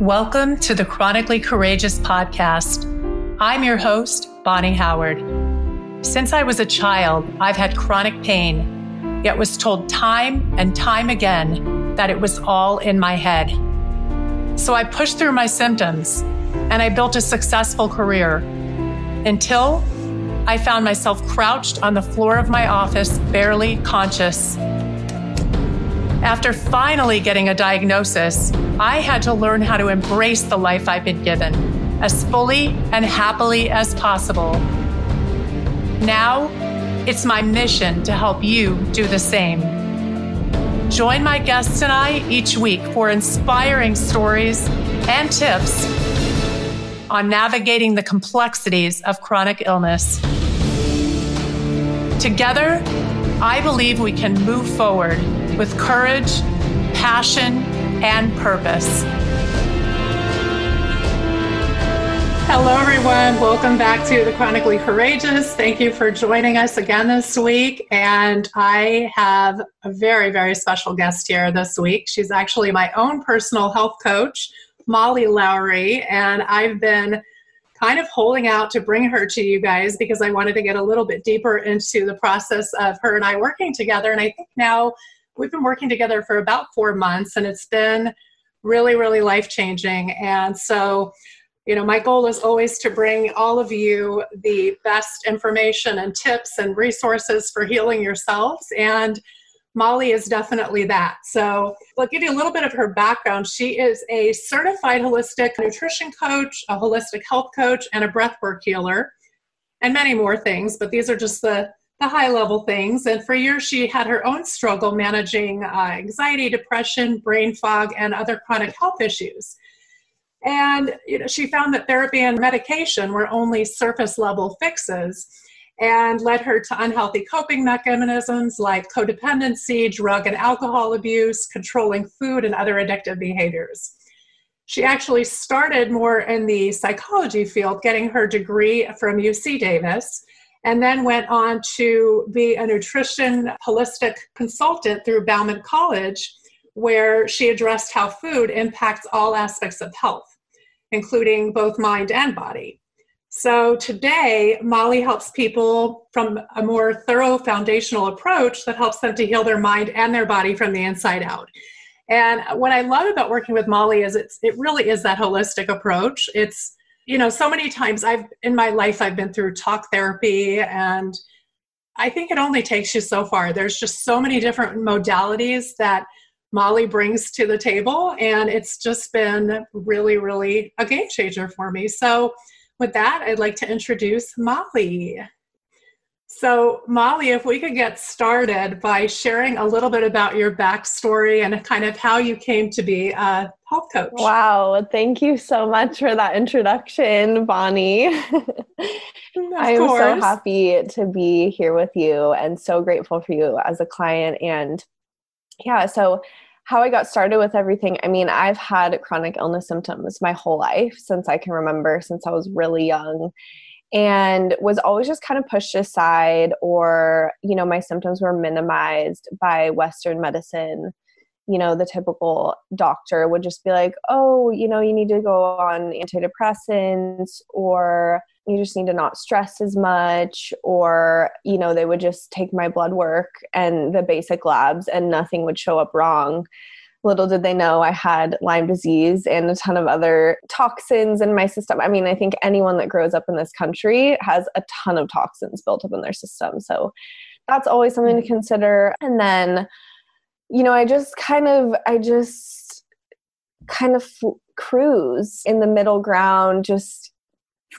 Welcome to the Chronically Courageous podcast. I'm your host, Bonni Howard. Since I was a child, I've had chronic pain, yet was told time and time again that it was all in my head. So I pushed through my symptoms and I built a successful career until I found myself crouched on the floor of my office, barely conscious. After finally getting a diagnosis, I had to learn how to embrace the life I've been given as fully and happily as possible. Now, it's my mission to help you do the same. Join my guests and I each week for inspiring stories and tips on navigating the complexities of chronic illness. Together, I believe we can move forward with courage, passion, and purpose. Hello, everyone. Welcome back to the Chronically Courageous. Thank you for joining us again this week. And I have a very, very special guest here this week. She's actually my own personal health coach, Mollie Lowery. And I've been kind of holding out to bring her to you guys because I wanted to get a little bit deeper into the process of her and I working together. And I think now we've been working together for about four months and it's been really, really life changing. And so, you know, my goal is always to bring all of you the best information and tips and resources for healing yourselves. And Mollie is definitely that. So, I'll give you a little bit of her background. She is a certified holistic nutrition coach, a holistic health coach, and a breathwork healer, and many more things. But these are just the the high level things. And for years, she had her own struggle managing uh, anxiety, depression, brain fog, and other chronic health issues. And you know, she found that therapy and medication were only surface level fixes and led her to unhealthy coping mechanisms like codependency, drug and alcohol abuse, controlling food, and other addictive behaviors. She actually started more in the psychology field, getting her degree from UC Davis and then went on to be a nutrition holistic consultant through Bauman College, where she addressed how food impacts all aspects of health, including both mind and body. So today, Mollie helps people from a more thorough foundational approach that helps them to heal their mind and their body from the inside out. And what I love about working with Mollie is it's, it really is that holistic approach. It's you know so many times i've in my life i've been through talk therapy and i think it only takes you so far. There's just so many different modalities that mollie brings to the table and it's just been really really a game changer for me. So with that i'd like to introduce mollie so, Mollie, if we could get started by sharing a little bit about your backstory and kind of how you came to be a health coach. Wow, thank you so much for that introduction, Bonni. I am so happy to be here with you and so grateful for you as a client. And yeah, so how I got started with everything, I mean, I've had chronic illness symptoms my whole life since I can remember, since I was really young and was always just kind of pushed aside or you know my symptoms were minimized by western medicine. You know the typical doctor would just be like oh you know you need to go on antidepressants or you just need to not stress as much or you know they would just take my blood work and the basic labs and nothing would show up wrong little did they know I had Lyme disease and a ton of other toxins in my system. I mean, I think anyone that grows up in this country has a ton of toxins built up in their system. So that's always something to mm-hmm. consider. And then, you know, I just kind of, I just kind of cruise in the middle ground, just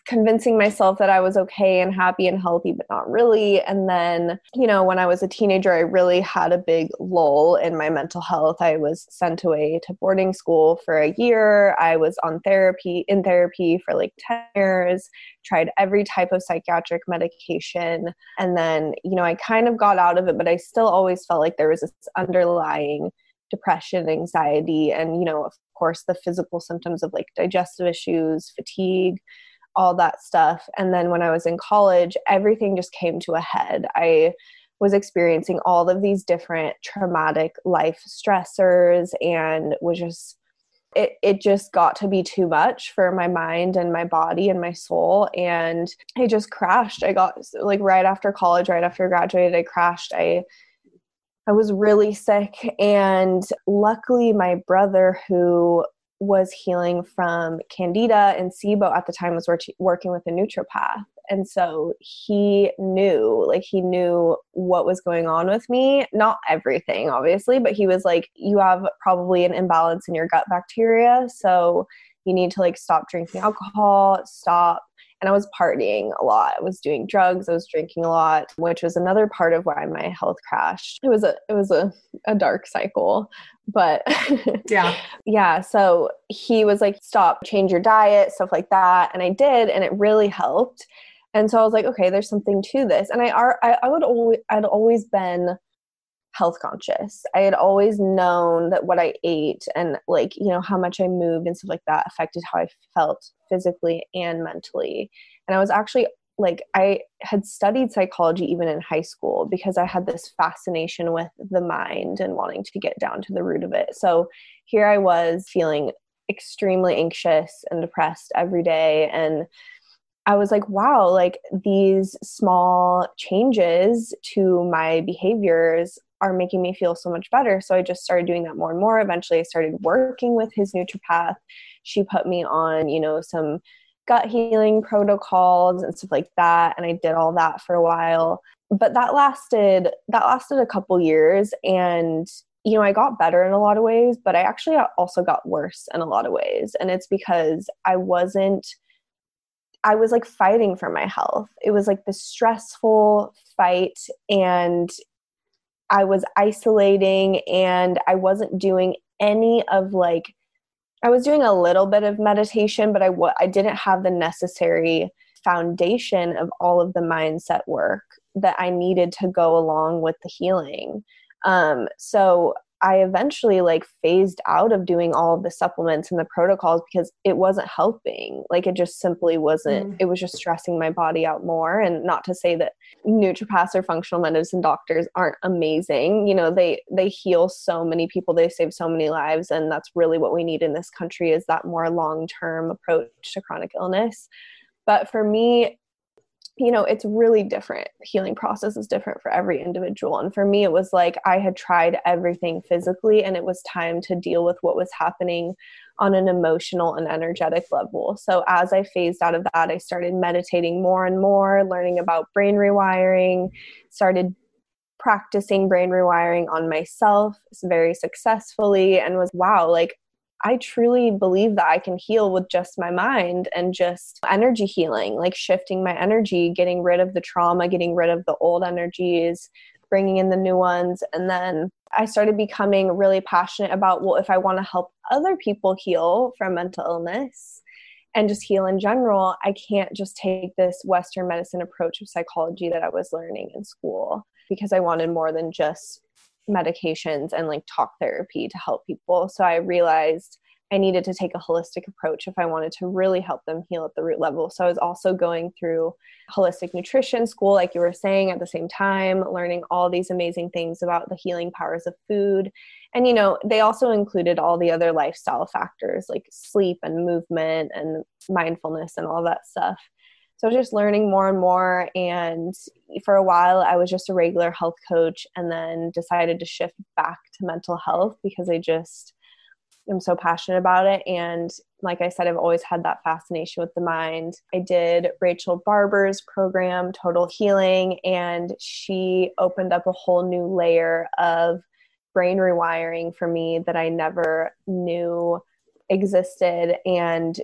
convincing myself that I was okay and happy and healthy, but not really. And then, you know, when I was a teenager, I really had a big lull in my mental health. I was sent away to boarding school for a year. I was on therapy, in therapy for like 10 years, tried every type of psychiatric medication. And then, you know, I kind of got out of it, but I still always felt like there was this underlying depression, anxiety, and, you know, of course, the physical symptoms of like digestive issues, fatigue all that stuff. And then when I was in college, everything just came to a head. I was experiencing all of these different traumatic life stressors and was just it, it just got to be too much for my mind and my body and my soul and i just crashed i got like right after college right after I graduated i crashed i i was really sick and luckily my brother who was healing from candida and sibo at the time was working with a naturopath. And so he knew like he knew what was going on with me. Not everything obviously but he was like you have probably an imbalance in your gut bacteria so you need to like stop drinking alcohol stop and I was partying a lot. I was doing drugs, I was drinking a lot, which was another part of why my health crashed. It was a it was a, a dark cycle. But yeah. yeah. So he was like, stop, change your diet, stuff like that. And I did, and it really helped and so i was like okay there's something to this and i are I, I would always i'd always been health conscious. I had always known that what i ate and like you know how much i moved and stuff like that affected how i felt physically and mentally. And i was actually like i had studied psychology even in high school because i had this fascination with the mind and wanting to get down to the root of it. So here i was feeling extremely anxious and depressed every day and I was like, wow, like these small changes to my behaviors are making me feel so much better. So I just started doing that more and more. Eventually, I started working with his naturopath. She put me on, you know, some gut healing protocols and stuff like that. And I did all that for a while. But that lasted that lasted a couple years and you know, I got better in a lot of ways, but I actually also got worse in a lot of ways. And it's because I wasn't I was like fighting for my health. It was like the stressful fight, and I was isolating, and I wasn't doing any of like, I was doing a little bit of meditation, but I, I didn't have the necessary foundation of all of the mindset work that I needed to go along with the healing. Um, so I eventually like phased out of doing all of the supplements and the protocols because it wasn't helping. Like it just simply wasn't, mm. it was just stressing my body out more. And not to say that naturopaths or functional medicine doctors aren't amazing. You know, they they heal so many people, they save so many lives. And that's really what we need in this country is that more long-term approach to chronic illness. But for me, you know it's really different. The healing process is different for every individual. And for me it was like i had tried everything physically and it was time to deal with what was happening on an emotional and energetic level. So as i phased out of that i started meditating more and more learning about brain rewiring started practicing brain rewiring on myself very successfully and was wow like I truly believe that I can heal with just my mind and just energy healing, like shifting my energy, getting rid of the trauma, getting rid of the old energies, bringing in the new ones. And then I started becoming really passionate about, well, if I want to help other people heal from mental illness and just heal in general, I can't just take this Western medicine approach of psychology that I was learning in school because I wanted more than just medications and like talk therapy to help people. So I realized I needed to take a holistic approach if I wanted to really help them heal at the root level. So I was also going through holistic nutrition school, like you were saying, at the same time, learning all these amazing things about the healing powers of food. And, you know, they also included all the other lifestyle factors like sleep and movement and mindfulness and all that stuff. So just learning more and more. And for a while, I was just a regular health coach and then decided to shift back to mental health because I just am so passionate about it. And like I said, I've always had that fascination with the mind. I did Rachel Barber's program, Total Healing, and she opened up a whole new layer of brain rewiring for me that I never knew existed. And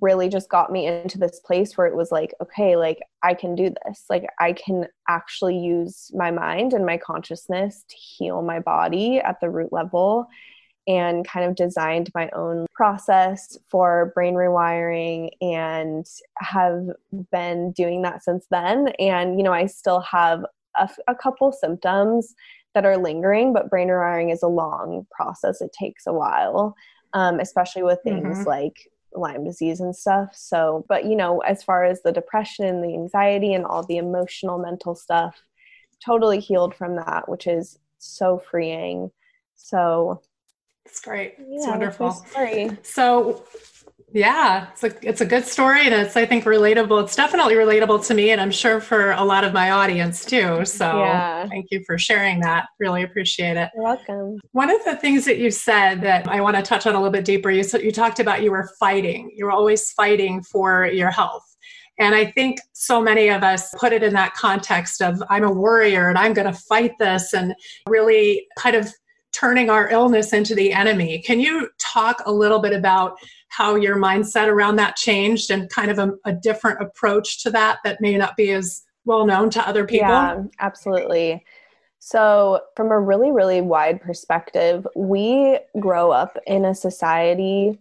really just got me into this place where it was like okay like i can do this. Like i can actually use my mind and my consciousness to heal my body at the root level and kind of designed my own process for brain rewiring and have been doing that since then. And you know i still have a, a couple symptoms that are lingering but brain rewiring is a long process. It takes a while um, especially with things mm-hmm. like Lyme disease and stuff. So, but you know, as far as the depression and the anxiety and all the emotional, mental stuff, totally healed from that, which is so freeing. So, It's great. Yeah, it's wonderful. So yeah, it's a it's a good story and it's I think relatable. It's definitely relatable to me and I'm sure for a lot of my audience too. So yeah. thank you for sharing that. Really appreciate it. You're welcome. One of the things that you said that I want to touch on a little bit deeper, you you talked about you were fighting. You were always fighting for your health. And I think so many of us put it in that context of I'm a warrior and I'm going to fight this and really kind of turning our illness into the enemy. Can you talk a little bit about how your mindset around that changed and kind of a, a different approach to that that may not be as well known to other people? Yeah, absolutely. So, from a really, really wide perspective, we grow up in a society,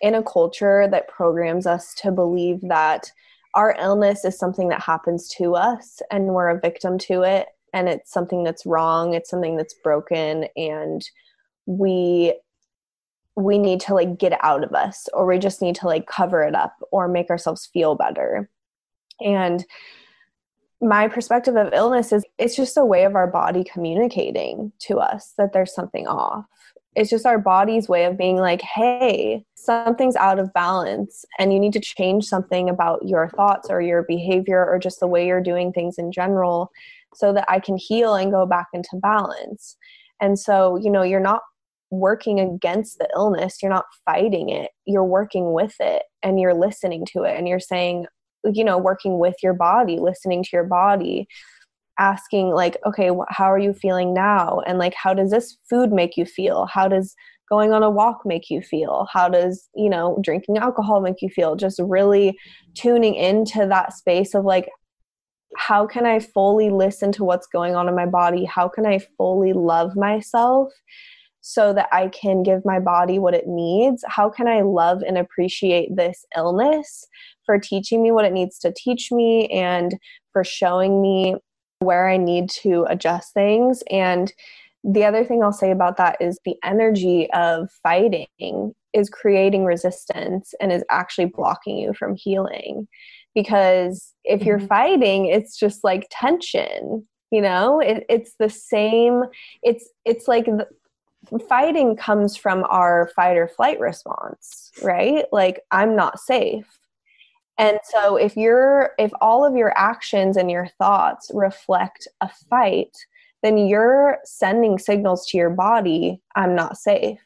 in a culture that programs us to believe that our illness is something that happens to us and we're a victim to it and it's something that's wrong it's something that's broken and we we need to like get out of us or we just need to like cover it up or make ourselves feel better. And my perspective of illness is it's just a way of our body communicating to us that there's something off. It's just our body's way of being like hey something's out of balance and you need to change something about your thoughts or your behavior or just the way you're doing things in general so that I can heal and go back into balance. And so, you know, you're not working against the illness, you're not fighting it, you're working with it and you're listening to it and you're saying, you know, working with your body, listening to your body, asking, like, okay, how are you feeling now? And like, how does this food make you feel? How does going on a walk make you feel? How does, you know, drinking alcohol make you feel? Just really tuning into that space of like, how can I fully listen to what's going on in my body? How can I fully love myself so that I can give my body what it needs? How can I love and appreciate this illness for teaching me what it needs to teach me and for showing me where I need to adjust things? And the other thing I'll say about that is the energy of fighting is creating resistance and is actually blocking you from healing because if you're mm-hmm. fighting it's just like tension you know? It, it's the same it's it's like the, fighting comes from our fight or flight response right? Like i'm not safe. And so if you're if all of your actions and your thoughts reflect a fight then you're sending signals to your body i'm not safe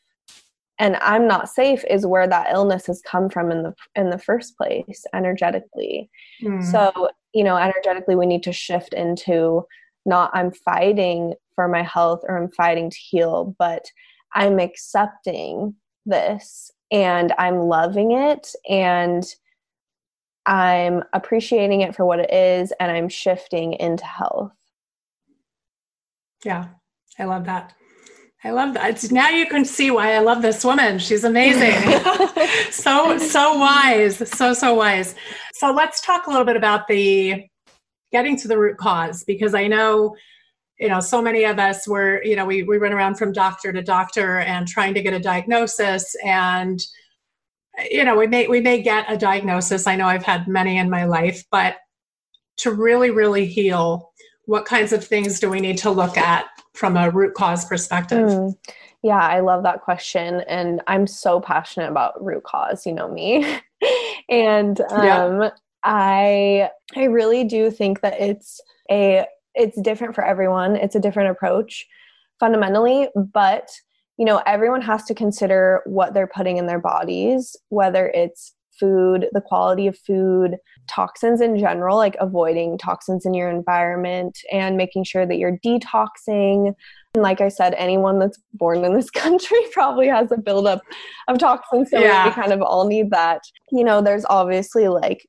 and i'm not safe is where that illness has come from in the in the first place energetically. Mm. so you know energetically we need to shift into not i'm fighting for my health or i'm fighting to heal but i'm accepting this and i'm loving it and i'm appreciating it for what it is and i'm shifting into health. Yeah i love that I love that. It's, now you can see why I love this woman. She's amazing. so, so wise. So, so wise. So, let's talk a little bit about the getting to the root cause because I know, you know, so many of us were, you know, we, we run around from doctor to doctor and trying to get a diagnosis and, you know, we may, we may get a diagnosis. I know I've had many in my life, but to really, really heal, what kinds of things do we need to look at from a root cause perspective? Mm. Yeah, I love that question. And I'm so passionate about root cause, you know me. and um, yeah. I I really do think that it's a it's different for everyone. It's a different approach fundamentally, but you know, everyone has to consider what they're putting in their bodies, whether it's food, the quality of food, toxins in general, like avoiding toxins in your environment and making sure that you're detoxing. And like I said, anyone that's born in this country probably has a buildup of toxins. So yeah. we kind of all need that. You know, there's obviously like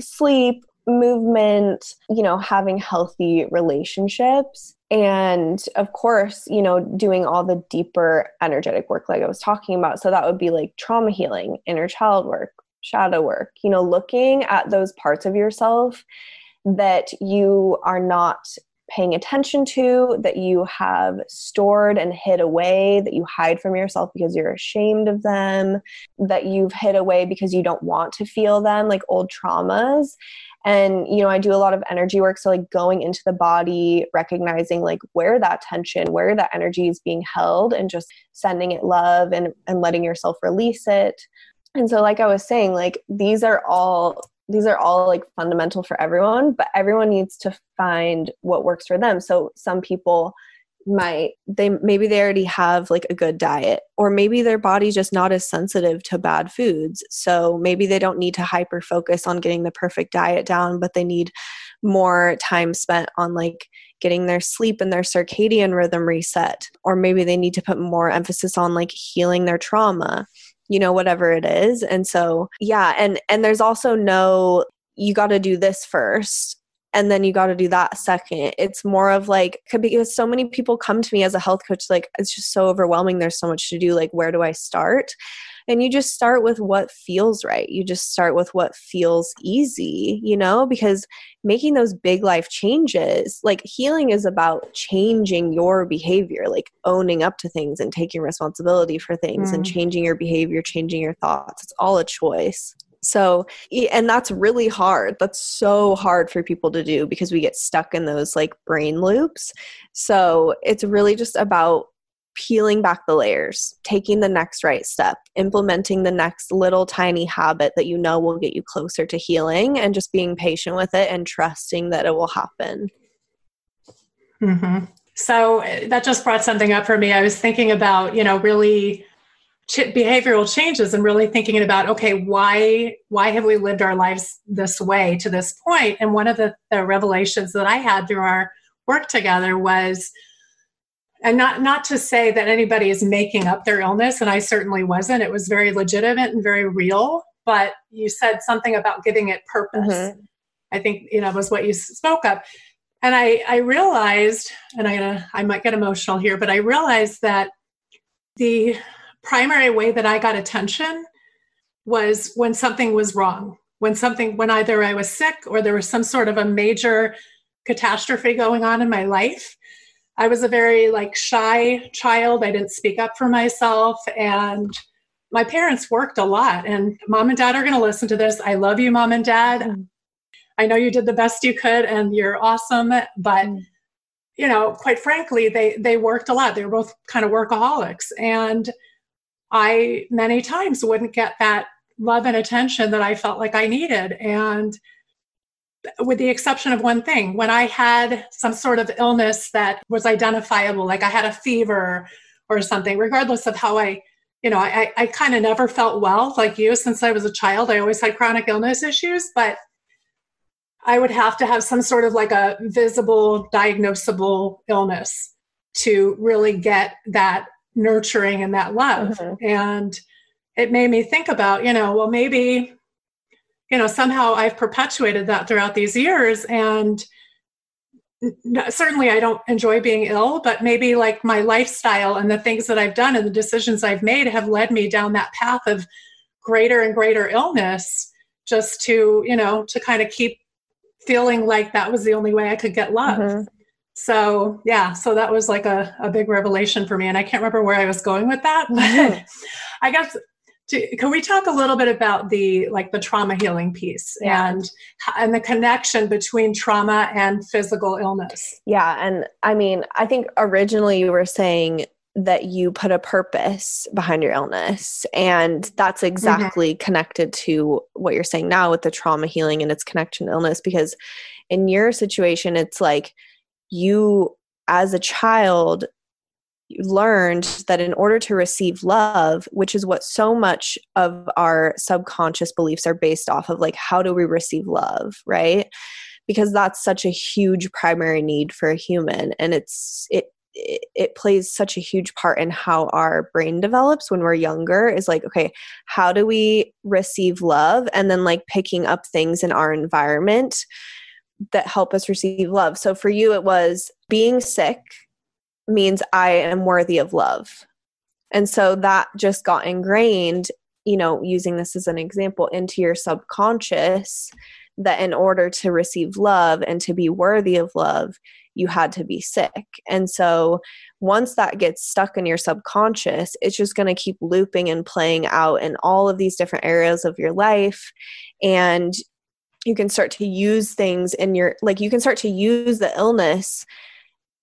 sleep, movement, you know, having healthy relationships. And of course, you know, doing all the deeper energetic work, like I was talking about. So that would be like trauma healing, inner child work, shadow work, you know, looking at those parts of yourself that you are not paying attention to, that you have stored and hid away, that you hide from yourself because you're ashamed of them, that you've hid away because you don't want to feel them, like old traumas. and you know i do a lot of energy work so like going into the body recognizing like where that tension where that energy is being held and just sending it love and and letting yourself release it and so like i was saying like these are all these are all like fundamental for everyone but everyone needs to find what works for them. So some people might they maybe they already have like a good diet or maybe their body's just not as sensitive to bad foods. So maybe they don't need to hyper focus on getting the perfect diet down but they need more time spent on like getting their sleep and their circadian rhythm reset. Or maybe they need to put more emphasis on like healing their trauma you know whatever it is and so yeah and and there's also no you got to do this first and then you got to do that second. It's more of like because so many people come to me as a health coach like it's just so overwhelming there's so much to do like where do I start? And you just start with what feels right. You just start with what feels easy, you know, because making those big life changes, like healing is about changing your behavior, like owning up to things and taking responsibility for things mm. and changing your behavior, changing your thoughts. It's all a choice. So, and that's really hard. That's so hard for people to do because we get stuck in those like brain loops. So, it's really just about peeling back the layers, taking the next right step, implementing the next little tiny habit that you know will get you closer to healing, and just being patient with it and trusting that it will happen. Mm-hmm. So that just brought something up for me. I was thinking about, you know, really ch- behavioral changes and really thinking about okay why why have we lived our lives this way to this point and one of the, the revelations that i had through our work together was and not not to say that anybody is making up their illness and i certainly wasn't it was very legitimate and very real but you said something about giving it purpose mm-hmm. i think you know was what you spoke of and i i realized and i i might get emotional here but i realized that the primary way that I got attention was when something was wrong, when something, when either I was sick or there was some sort of a major catastrophe going on in my life. I was a very like shy child. I didn't speak up for myself and my parents worked a lot and mom and dad are going to listen to this. I love you mom and dad. Mm. I know you did the best you could and you're awesome, but mm. you know, quite frankly, they they worked a lot. They were both kind of workaholics and I many times wouldn't get that love and attention that I felt like I needed. And with the exception of one thing, when I had some sort of illness that was identifiable, like I had a fever or something, regardless of how I, you know, I, I kind of never felt well like you since I was a child. I always had chronic illness issues, but I would have to have some sort of like a visible, diagnosable illness to really get that nurturing and that love. Mm-hmm. And it made me think about, you know, well, maybe, you know, somehow I've perpetuated that throughout these years. And certainly I don't enjoy being ill, but maybe like my lifestyle and the things that I've done and the decisions I've made have led me down that path of greater and greater illness just to, you know, to kind of keep feeling like that was the only way I could get love. Mm-hmm so yeah so that was like a, a big revelation for me and i can't remember where i was going with that but mm-hmm. i guess to, can we talk a little bit about the like the trauma healing piece yeah. and and the connection between trauma and physical illness yeah and i mean i think originally you were saying that you put a purpose behind your illness and that's mm-hmm. exactly mm-hmm. connected to what you're saying now with the trauma healing and its connection to illness because in your situation it's like you as a child learned that in order to receive love which is what so much of our subconscious beliefs are based off of like how do we receive love right because that's such a huge primary need for a human and it's it it, plays such a huge part in how our brain develops when we're younger is like okay how do we receive love and then like picking up things in our environment that help us receive love. So for you, it was being sick means I am worthy of love. And so that just got ingrained, you know, using this as an example, into your subconscious that in order to receive love and to be worthy of love, you had to be sick. And so once that gets stuck in your subconscious, it's just going to keep looping and playing out in all of these different areas of your life. And you can start to use things in your like you can start to use the illness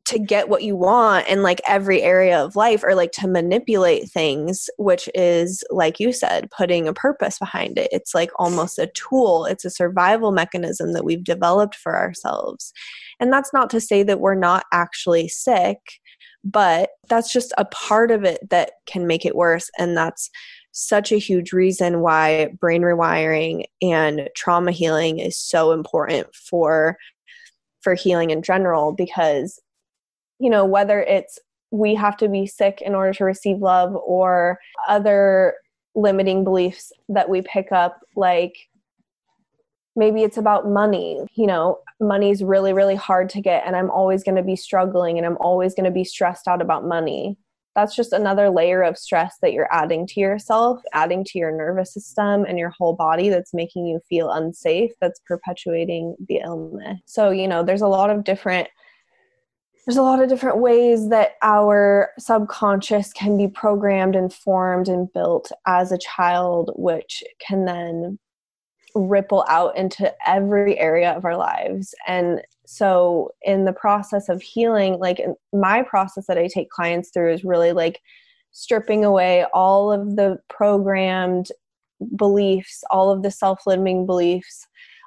to get what you want in like every area of life or like to manipulate things which is like you said putting a purpose behind it. It's like almost a tool. It's a survival mechanism that we've developed for ourselves. And that's not to say that we're not actually sick but that's just a part of it that can make it worse. And that's such a huge reason why brain rewiring and trauma healing is so important for for healing in general because you know, whether it's we have to be sick in order to receive love or other limiting beliefs that we pick up, like maybe it's about money. You know, money's really, really hard to get, and I'm always going to be struggling and I'm always going to be stressed out about money. That's just another layer of stress that you're adding to yourself, adding to your nervous system and your whole body that's making you feel unsafe, that's perpetuating the illness. So, you know, there's a lot of different there's a lot of different ways that our subconscious can be programmed and formed and built as a child, which can then ripple out into every area of our lives. And so, in the process of healing, like my process that I take clients through is really like stripping away all of the programmed beliefs, all of the self limiting beliefs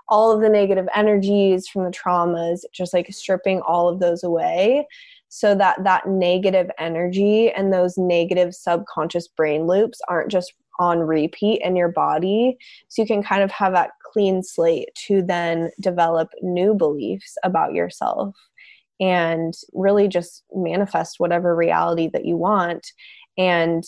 all of the negative energies from the traumas just like stripping all of those away. So that that negative energy and those negative subconscious brain loops aren't just on repeat in your body. So you can kind of have that clean slate to then develop new beliefs about yourself and really just manifest whatever reality that you want. And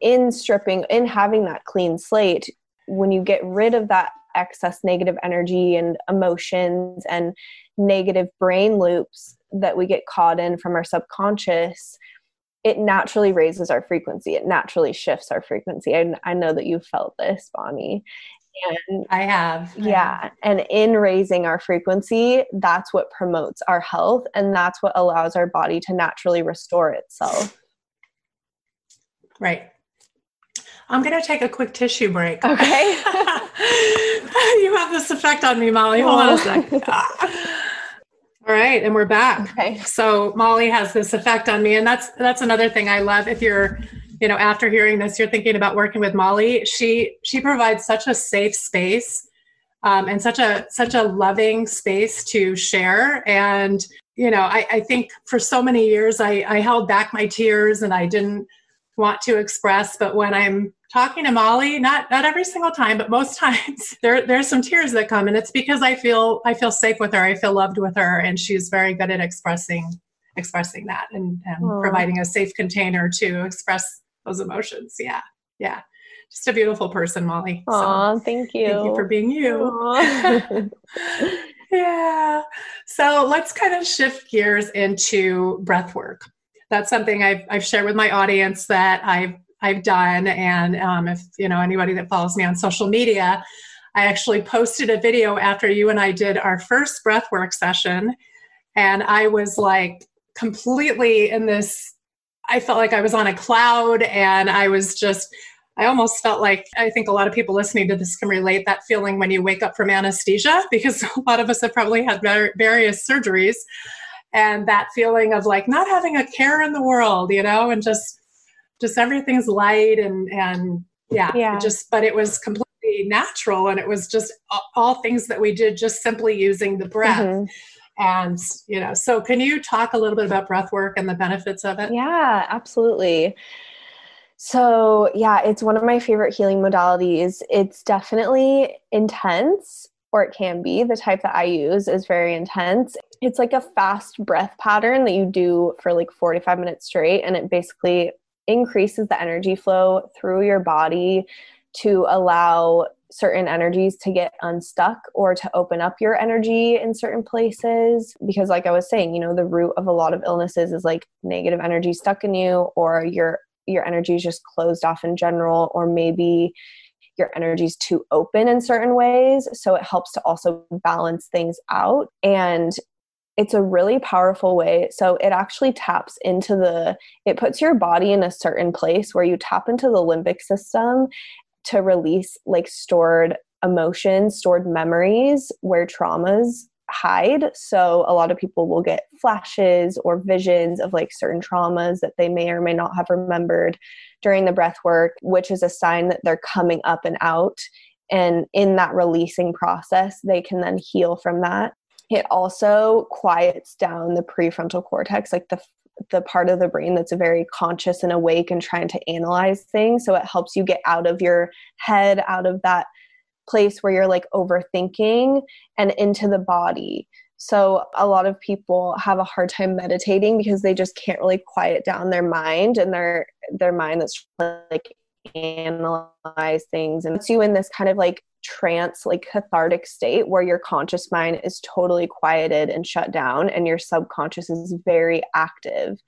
in stripping in having that clean slate when you get rid of that excess negative energy and emotions and negative brain loops that we get caught in from our subconscious it naturally raises our frequency. It naturally shifts our frequency. I, I know that you've felt this bonni. And i have. Yeah and in raising our frequency that's what promotes our health and that's what allows our body to naturally restore itself. Right I'm going to take a quick tissue break. Okay. you have this effect on me, Mollie. Hold on a second. All right, and we're back. Okay. So Mollie has this effect on me, and that's that's another thing I love. If you're, you know, after hearing this, you're thinking about working with Mollie. She she provides such a safe space, um, and such a such a loving space to share. And you know, I, I think for so many years I, I held back my tears and I didn't want to express. But when I'm talking to Mollie, not not every single time, but most times there there's some tears that come, and it's because I feel I feel safe with her, I feel loved with her, and she's very good at expressing expressing that and, and providing a safe container to express those emotions. Yeah, yeah. Just a beautiful person, Mollie. Aw, so, thank you. Thank you for being you. yeah. So let's kind of shift gears into breath work that's something I've, I've shared with my audience that I've I've done. And um, if you know anybody that follows me on social media, I actually posted a video after you and I did our first breathwork session, and I was like completely in this. I felt like I was on a cloud, and I was just. I almost felt like I think a lot of people listening to this can relate that feeling when you wake up from anesthesia because a lot of us have probably had various surgeries and that feeling of like not having a care in the world you know and just just everything's light and and yeah, yeah. just but it was completely natural and it was just all, things that we did just simply using the breath mm-hmm. and you know so can you talk a little bit about breath work and the benefits of it yeah absolutely so, yeah, it's one of my favorite healing modalities. It's definitely intense, or it can be. The type that I use is very intense it's like a fast breath pattern that you do for like 45 minutes straight and it basically increases the energy flow through your body to allow certain energies to get unstuck or to open up your energy in certain places. Because like i was saying you know the root of a lot of illnesses is like negative energy stuck in you or your your energy is just closed off in general or maybe your energy is too open in certain ways. So it helps to also balance things out. And it's a really powerful way. So it actually taps into the, it puts your body in a certain place where you tap into the limbic system to release like stored emotions, stored memories where traumas hide. So a lot of people will get flashes or visions of like certain traumas that they may or may not have remembered during the breath work, which is a sign that they're coming up and out. And in that releasing process, they can then heal from that. It also quiets down the prefrontal cortex, like the the part of the brain that's very conscious and awake and trying to analyze things. So it helps you get out of your head, out of that place where you're like overthinking and into the body. So a lot of people have a hard time meditating because they just can't really quiet down their mind and their their mind that's like analyze things and it's you in this kind of like trance like cathartic state where your conscious mind is totally quieted and shut down and your subconscious is very active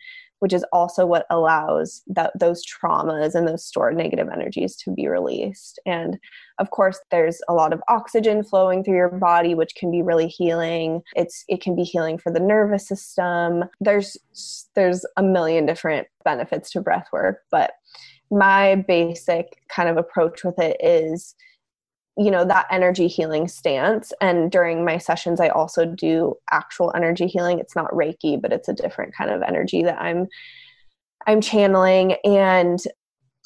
which is also what allows that those traumas and those stored negative energies to be released. And of course there's a lot of oxygen flowing through your body which can be really healing. It's it can be healing for the nervous system. There's there's a million different benefits to breath work but my basic kind of approach with it is you know that energy healing stance. And during my sessions i also do actual energy healing. It's not reiki but it's a different kind of energy that i'm i'm channeling. And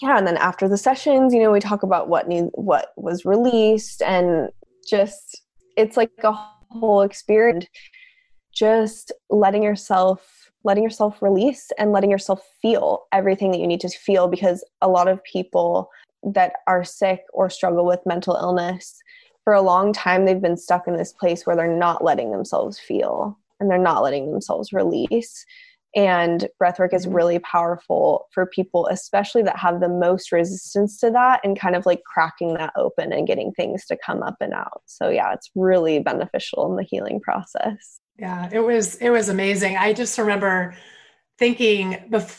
yeah and then after the sessions you know we talk about what need what was released and just it's like a whole experience. Just letting yourself letting yourself release and letting yourself feel everything that you need to feel because a lot of people that are sick or struggle with mental illness for a long time they've been stuck in this place where they're not letting themselves feel and they're not letting themselves release and breathwork is really powerful for people especially that have the most resistance to that and kind of like cracking that open and getting things to come up and out. So yeah it's really beneficial in the healing process. Yeah it was it was amazing. I just remember thinking,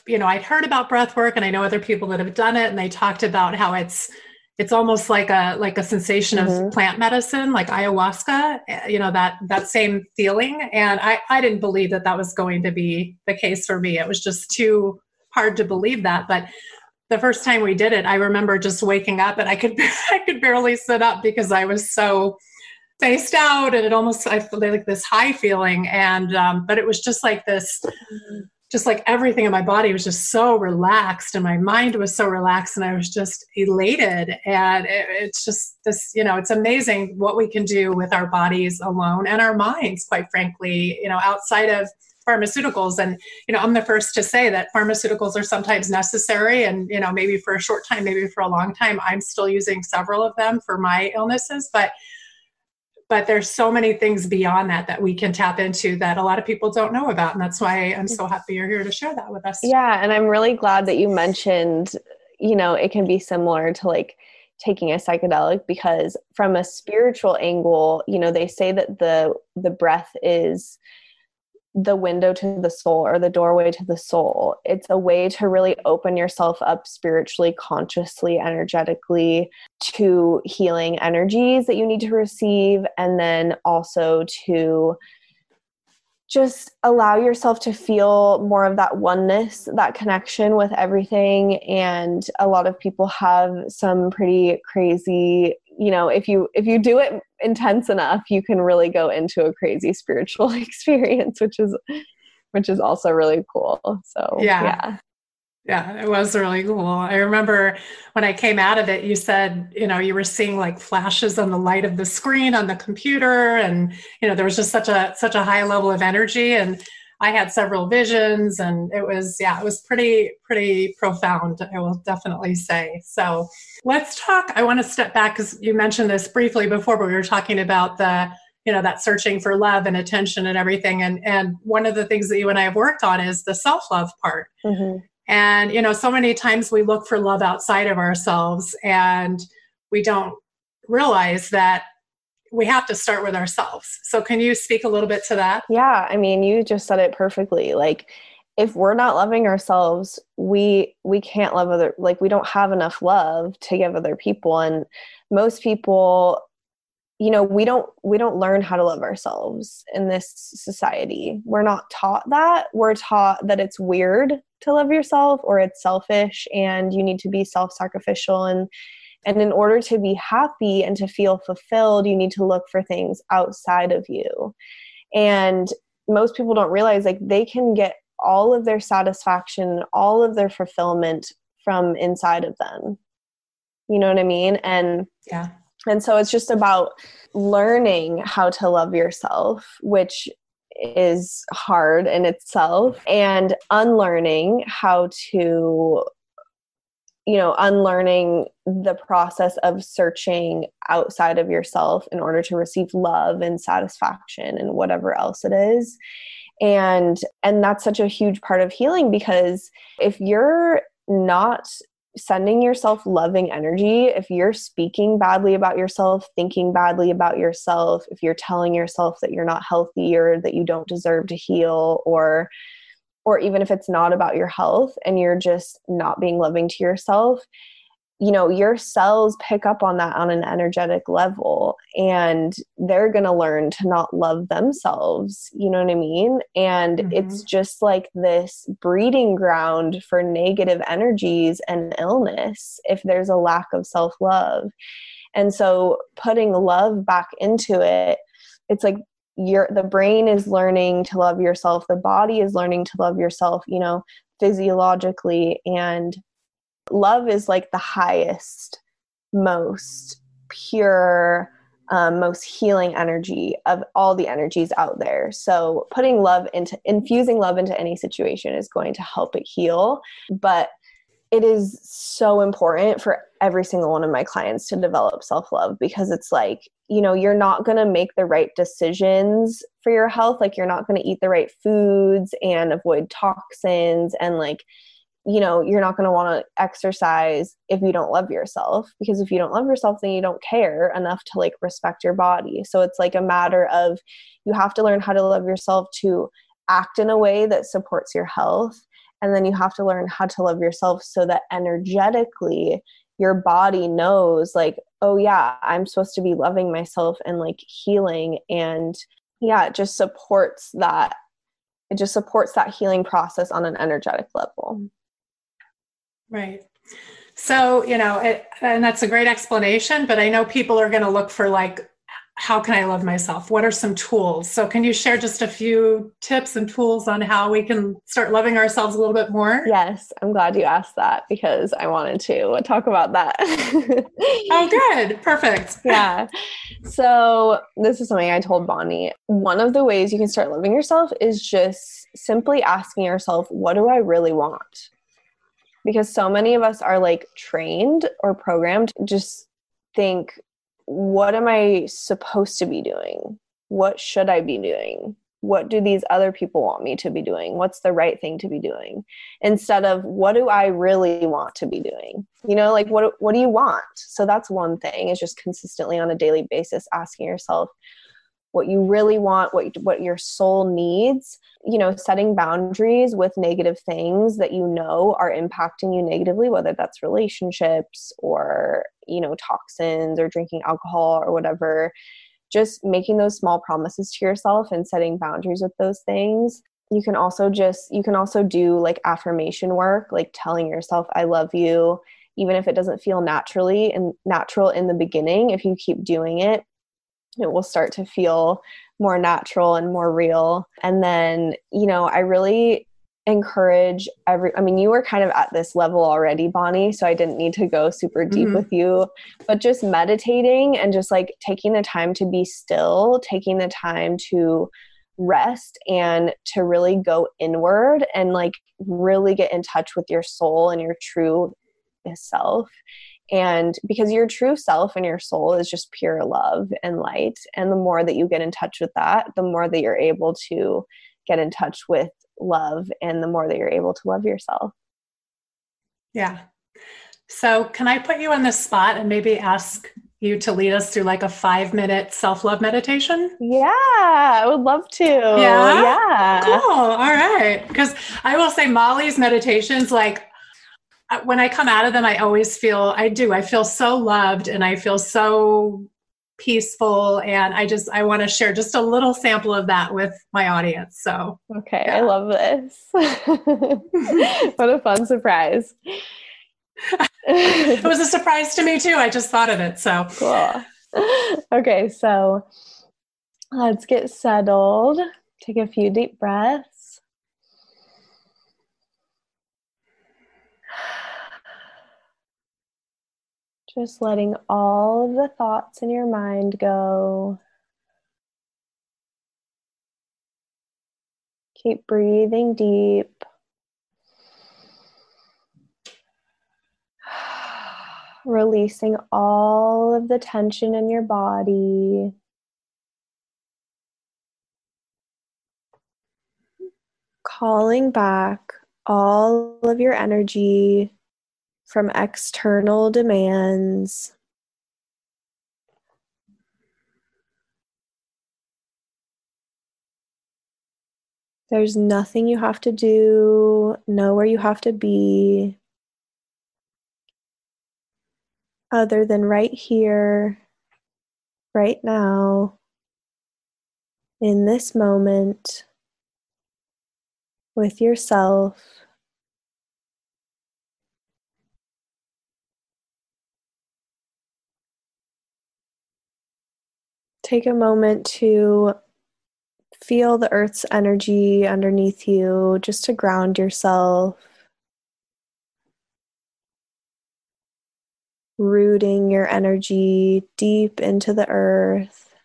you know, I'd heard about breath work and I know other people that have done it and they talked about how it's it's almost like a like a sensation mm-hmm. of plant medicine like ayahuasca eh, you know that that same feeling. And i i didn't believe that that was going to be the case for me. It was just too hard to believe that. But the first time we did it i remember just waking up and i could i could barely sit up because i was so spaced out and it almost i feel like this high feeling. And um, but it was just like this just like everything in my body was just so relaxed and my mind was so relaxed and I was just elated. And it, it's just this, you know, it's amazing what we can do with our bodies alone and our minds, quite frankly, you know, outside of pharmaceuticals. And, you know, I'm the first to say that pharmaceuticals are sometimes necessary and, you know, maybe for a short time, maybe for a long time. I'm still using several of them for my illnesses, but but there's so many things beyond that that we can tap into that a lot of people don't know about and that's why i'm so happy you're here to share that with us. Yeah and i'm really glad that you mentioned you know it can be similar to like taking a psychedelic because from a spiritual angle you know they say that the the breath is the window to the soul or the doorway to the soul. It's a way to really open yourself up spiritually, consciously, energetically to healing energies that you need to receive, and then also to just allow yourself to feel more of that oneness, that connection with everything. And a lot of people have some pretty crazy you know if you if you do it intense enough you can really go into a crazy spiritual experience which is which is also really cool. So yeah. yeah. Yeah it was really cool. I remember when i came out of it you said you know you were seeing like flashes on the light of the screen on the computer and you know there was just such a such a high level of energy and I had several visions and it was, yeah, it was pretty, pretty profound, I will definitely say. So let's talk. I want to step back because you mentioned this briefly before, but we were talking about the, you know, that searching for love and attention and everything. And, and one of the things that you and I have worked on is the self love part. Mm-hmm. And, you know, so many times we look for love outside of ourselves and we don't realize that we have to start with ourselves. So, can you speak a little bit to that? Yeah, I mean, you just said it perfectly. Like, if we're not loving ourselves, we we can't love other. Like, we don't have enough love to give other people, and most people, you know, we don't we don't learn how to love ourselves in this society. We're not taught that. We're taught that it's weird to love yourself or it's selfish and you need to be self-sacrificial and And in order to be happy and to feel fulfilled, you need to look for things outside of you. And most people don't realize like they can get all of their satisfaction, all of their fulfillment from inside of them. You know what I mean? And yeah. And so it's just about learning how to love yourself, which is hard in itself, and unlearning how to you know, unlearning the process of searching outside of yourself in order to receive love and satisfaction and whatever else it is. And and that's such a huge part of healing because if you're not sending yourself loving energy, if you're speaking badly about yourself, thinking badly about yourself, if you're telling yourself that you're not healthy or that you don't deserve to heal or or even if it's not about your health and you're just not being loving to yourself you know your cells pick up on that on an energetic level and they're going to learn to not love themselves you know what i mean and mm-hmm. it's just like this breeding ground for negative energies and illness if there's a lack of self-love and so putting love back into it it's like your the brain is learning to love yourself. The body is learning to love yourself you know physiologically. And love is like the highest most pure um, most healing energy of all the energies out there. So putting love into infusing love into any situation is going to help it heal. But it is so important for every single one of my clients to develop self love because it's like, you know, you're not going to make the right decisions for your health. Like, you're not going to eat the right foods and avoid toxins. And, like, you know, you're not going to want to exercise if you don't love yourself because if you don't love yourself, then you don't care enough to like respect your body. So it's like a matter of you have to learn how to love yourself to act in a way that supports your health and then you have to learn how to love yourself so that energetically your body knows like oh yeah i'm supposed to be loving myself and like healing. And yeah it just supports that it just supports that healing process on an energetic level. Right. So you know it, and that's a great explanation but i know people are going to look for like how can I love myself? What are some tools? So, can you share just a few tips and tools on how we can start loving ourselves a little bit more? Yes, I'm glad you asked that because I wanted to talk about that. oh, good. Perfect. yeah. So, this is something I told Bonni. One of the ways you can start loving yourself is just simply asking yourself, what do I really want? Because so many of us are like trained or programmed just think what am I supposed to be doing? What should I be doing? What do these other people want me to be doing? What's the right thing to be doing? Instead of what do I really want to be doing? You know, like what what do you want? So that's one thing is just consistently on a daily basis asking yourself what you really want, what what your soul needs, you know, setting boundaries with negative things that you know are impacting you negatively, whether that's relationships or, you know, toxins or drinking alcohol or whatever. Just making those small promises to yourself and setting boundaries with those things. You can also just you can also do like affirmation work, like telling yourself I love you even if it doesn't feel naturally and natural in the beginning if you keep doing it it will start to feel more natural and more real. And then, you know, I really encourage every I mean you were kind of at this level already Bonni so I didn't need to go super deep mm-hmm. with you but just meditating and just like taking the time to be still taking the time to rest and to really go inward and like really get in touch with your soul and your true self and because your true self and your soul is just pure love and light. And the more that you get in touch with that, the more that you're able to get in touch with love and the more that you're able to love yourself. Yeah. So, can I put you on the spot and maybe ask you to lead us through like a five minute self love meditation? Yeah, I would love to. Yeah. Yeah. Cool. All right. Because I will say Mollie's meditations, like when I come out of them, I always feel, I do, I feel so loved and I feel so peaceful. And I just, I want to share just a little sample of that with my audience. So, okay, yeah. I love this. what a fun surprise. it was a surprise to me too. I just thought of it. So cool. Okay, so let's get settled. Take a few deep breaths. Just letting all of the thoughts in your mind go. Keep breathing deep. Releasing all of the tension in your body. Calling back all of your energy from external demands. There's nothing you have to do, know where you have to be, other than right here, right now, in this moment, with yourself. Take a moment to feel the earth's energy underneath you just to ground yourself. Rooting your energy deep into the earth.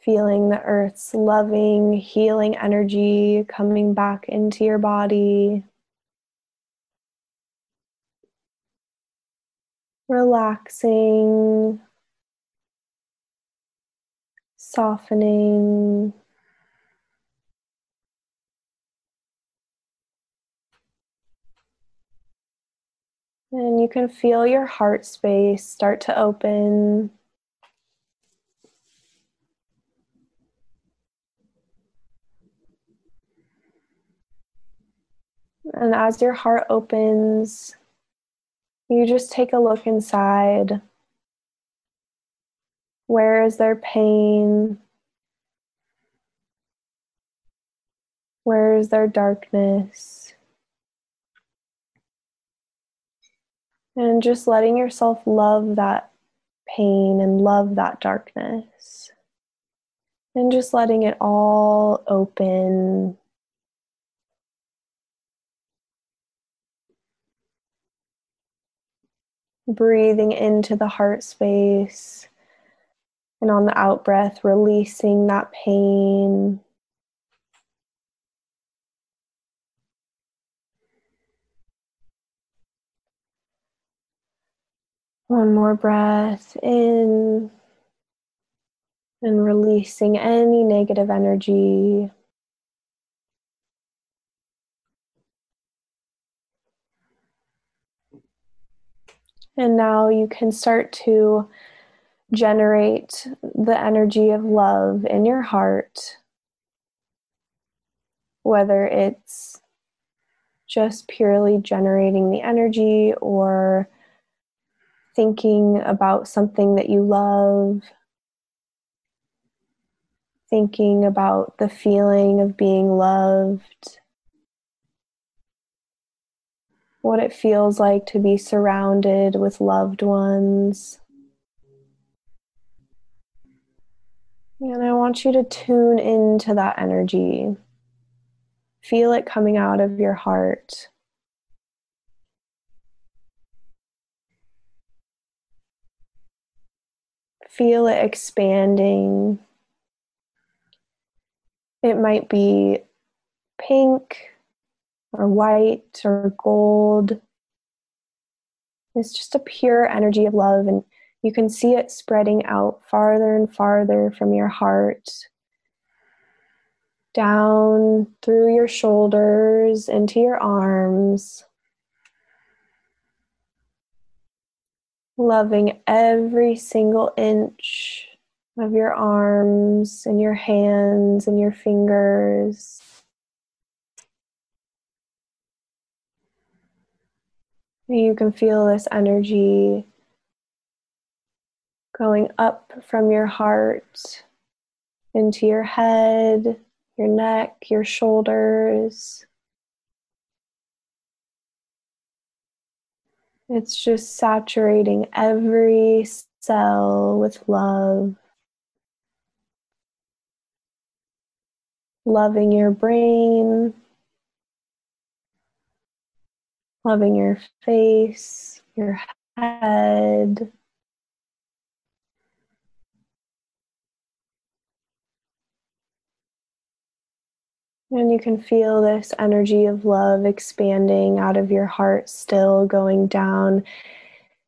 Feeling the earth's loving, healing energy coming back into your body. Relaxing, softening. And you can feel your heart space start to open. And as your heart opens, you just take a look inside. Where is there pain? Where is there darkness? And just letting yourself love that pain and love that darkness. And just letting it all open breathing into the heart space. And on the out breath, releasing that pain. One more breath in and releasing any negative energy. And now you can start to generate the energy of love in your heart, whether it's just purely generating the energy or thinking about something that you love, thinking about the feeling of being loved what it feels like to be surrounded with loved ones. And I want you to tune into that energy. Feel it coming out of your heart. Feel it expanding. It might be pink or white or gold. It's just a pure energy of love, and you can see it spreading out farther and farther from your heart, down through your shoulders, into your arms. Loving every single inch of your arms and your hands and your fingers. You can feel this energy going up from your heart into your head, your neck, your shoulders. It's just saturating every cell with love. Loving your brain, loving your face, your head. And you can feel this energy of love expanding out of your heart, still going down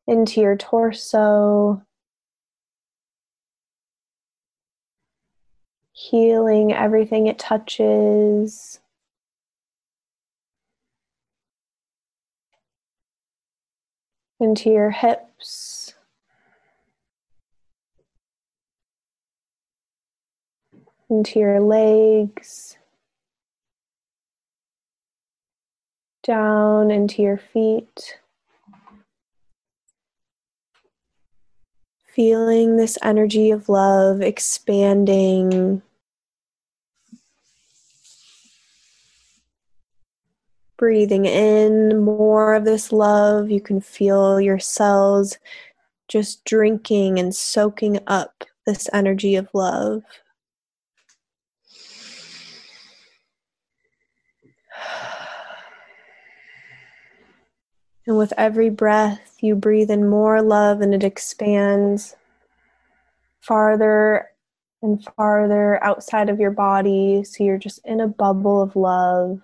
into your torso, healing everything it touches. Into your hips. Into your legs. down into your feet. Feeling this energy of love expanding. Breathing in more of this love, you can feel your cells just drinking and soaking up this energy of love. And with every breath, you breathe in more love and it expands farther and farther outside of your body. So you're just in a bubble of love.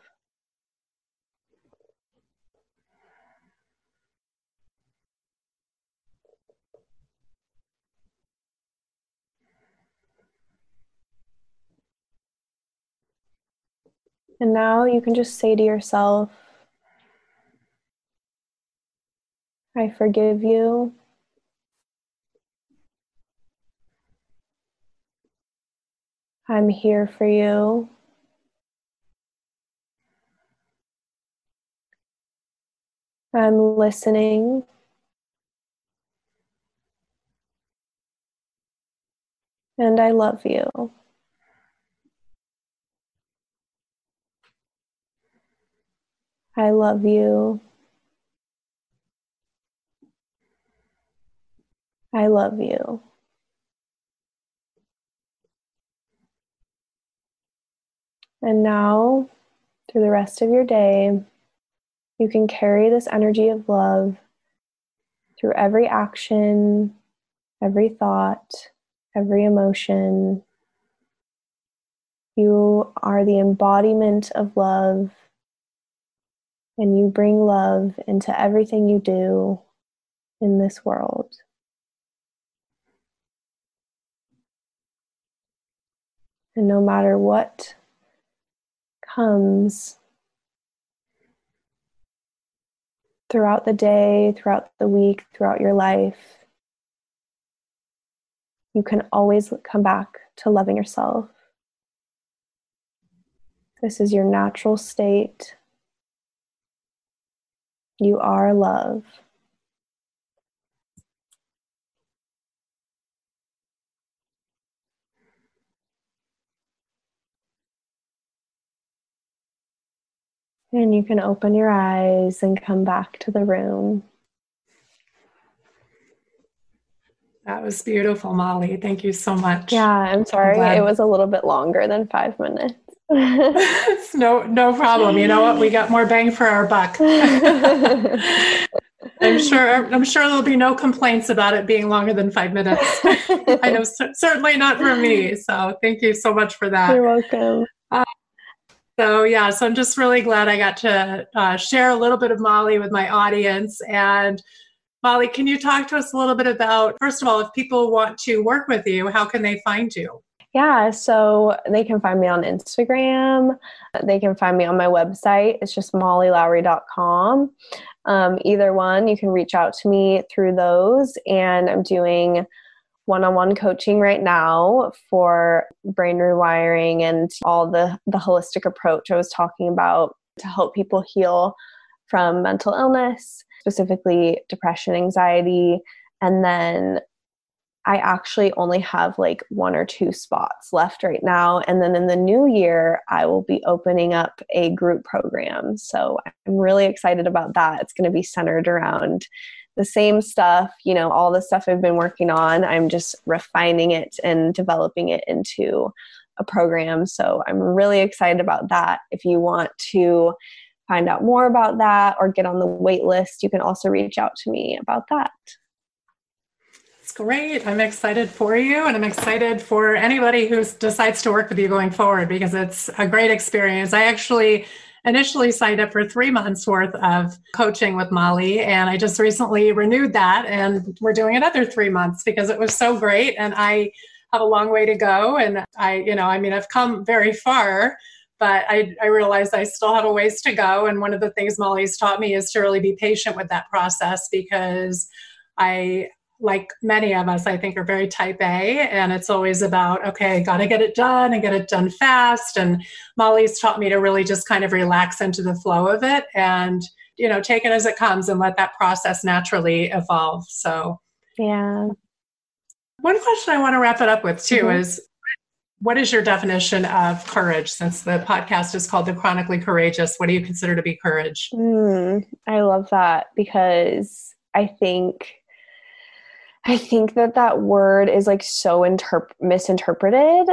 And now you can just say to yourself, I forgive you. I'm here for you. I'm listening. And I love you. I love you. I love you. And now, through the rest of your day, you can carry this energy of love through every action, every thought, every emotion. You are the embodiment of love, and you bring love into everything you do in this world. And no matter what comes throughout the day, throughout the week, throughout your life, you can always come back to loving yourself. This is your natural state. You are love. And you can open your eyes and come back to the room. That was beautiful, Mollie. Thank you so much. Yeah, I'm sorry. I'm it was a little bit longer than five minutes. no, no problem. You know what? We got more bang for our buck. I'm sure. I'm sure there'll be no complaints about it being longer than five minutes. I know, certainly not for me. So, thank you so much for that. You're welcome. Uh, so, yeah, so I'm just really glad I got to uh, share a little bit of Mollie with my audience. And Mollie, can you talk to us a little bit about, first of all, if people want to work with you, how can they find you? Yeah, so they can find me on Instagram. They can find me on my website. It's just mollielowery.com. Um, either one, you can reach out to me through those. And I'm doing one-on-one coaching right now for brain rewiring and all the the holistic approach I was talking about to help people heal from mental illness, specifically depression, anxiety, and then I actually only have like one or two spots left right now. And then in the new year, I will be opening up a group program. So I'm really excited about that. It's going to be centered around the same stuff, you know, all the stuff I've been working on. I'm just refining it and developing it into a program. So I'm really excited about that. If you want to find out more about that or get on the wait list, you can also reach out to me about that. Great. I'm excited for you and I'm excited for anybody who decides to work with you going forward because it's a great experience. I actually initially signed up for three months worth of coaching with Mollie, and I just recently renewed that, and we're doing another three months because it was so great. And I have a long way to go, and I, you know, I mean, I've come very far. But I, I realize I still have a ways to go. And one of the things Mollie's taught me is to really be patient with that process because I like many of us, I think, are very type A. And it's always about, okay, got to get it done and get it done fast. And Mollie's taught me to really just kind of relax into the flow of it and, you know, take it as it comes and let that process naturally evolve. So, yeah. One question I want to wrap it up with too mm-hmm. is what is your definition of courage since the podcast is called the chronically courageous what do you consider to be courage mm, i love that because i think I think that that word is like so interp- misinterpreted,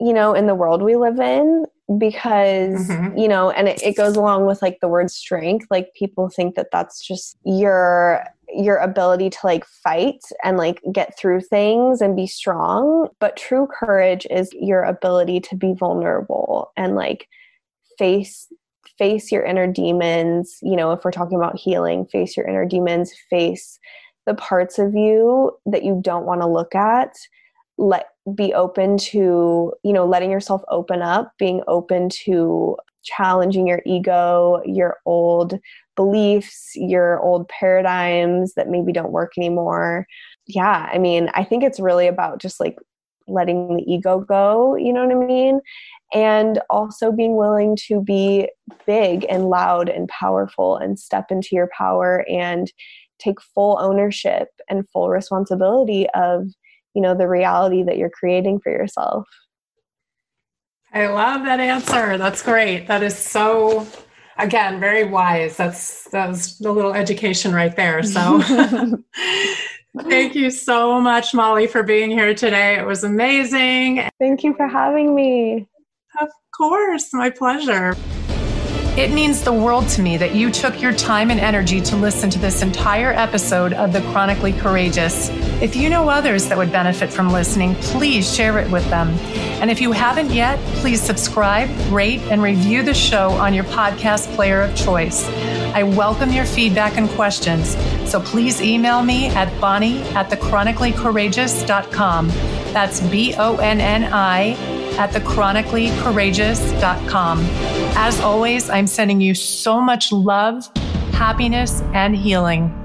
you know, in the world we live in because, mm-hmm. you know, and it, it goes along with like the word strength. Like people think that that's just your your ability to like fight and like get through things and be strong but true courage is your ability to be vulnerable and like face face your inner demons you know if we're talking about healing face your inner demons face the parts of you that you don't want to look at let be open to you know letting yourself open up being open to challenging your ego your old beliefs your old paradigms that maybe don't work anymore. Yeah i mean i think it's really about just like letting the ego go you know what i mean? And also being willing to be big and loud and powerful and step into your power and take full ownership and full responsibility of you know the reality that you're creating for yourself. I love that answer. That's great. That is so again very wise. That's that's the little education right there. So thank you so much mollie for being here today. It was amazing. Thank you for having me. Of course. My pleasure it means the world to me that you took your time and energy to listen to this entire episode of The Chronically Courageous. If you know others that would benefit from listening, please share it with them. And if you haven't yet, please subscribe, rate, and review the show on your podcast player of choice. I welcome your feedback and questions, so please email me at bonni at thechronicallycourageous.com. That's B O N N I at thechronicallycourageous.com. As always, I'm sending you so much love, happiness, and healing.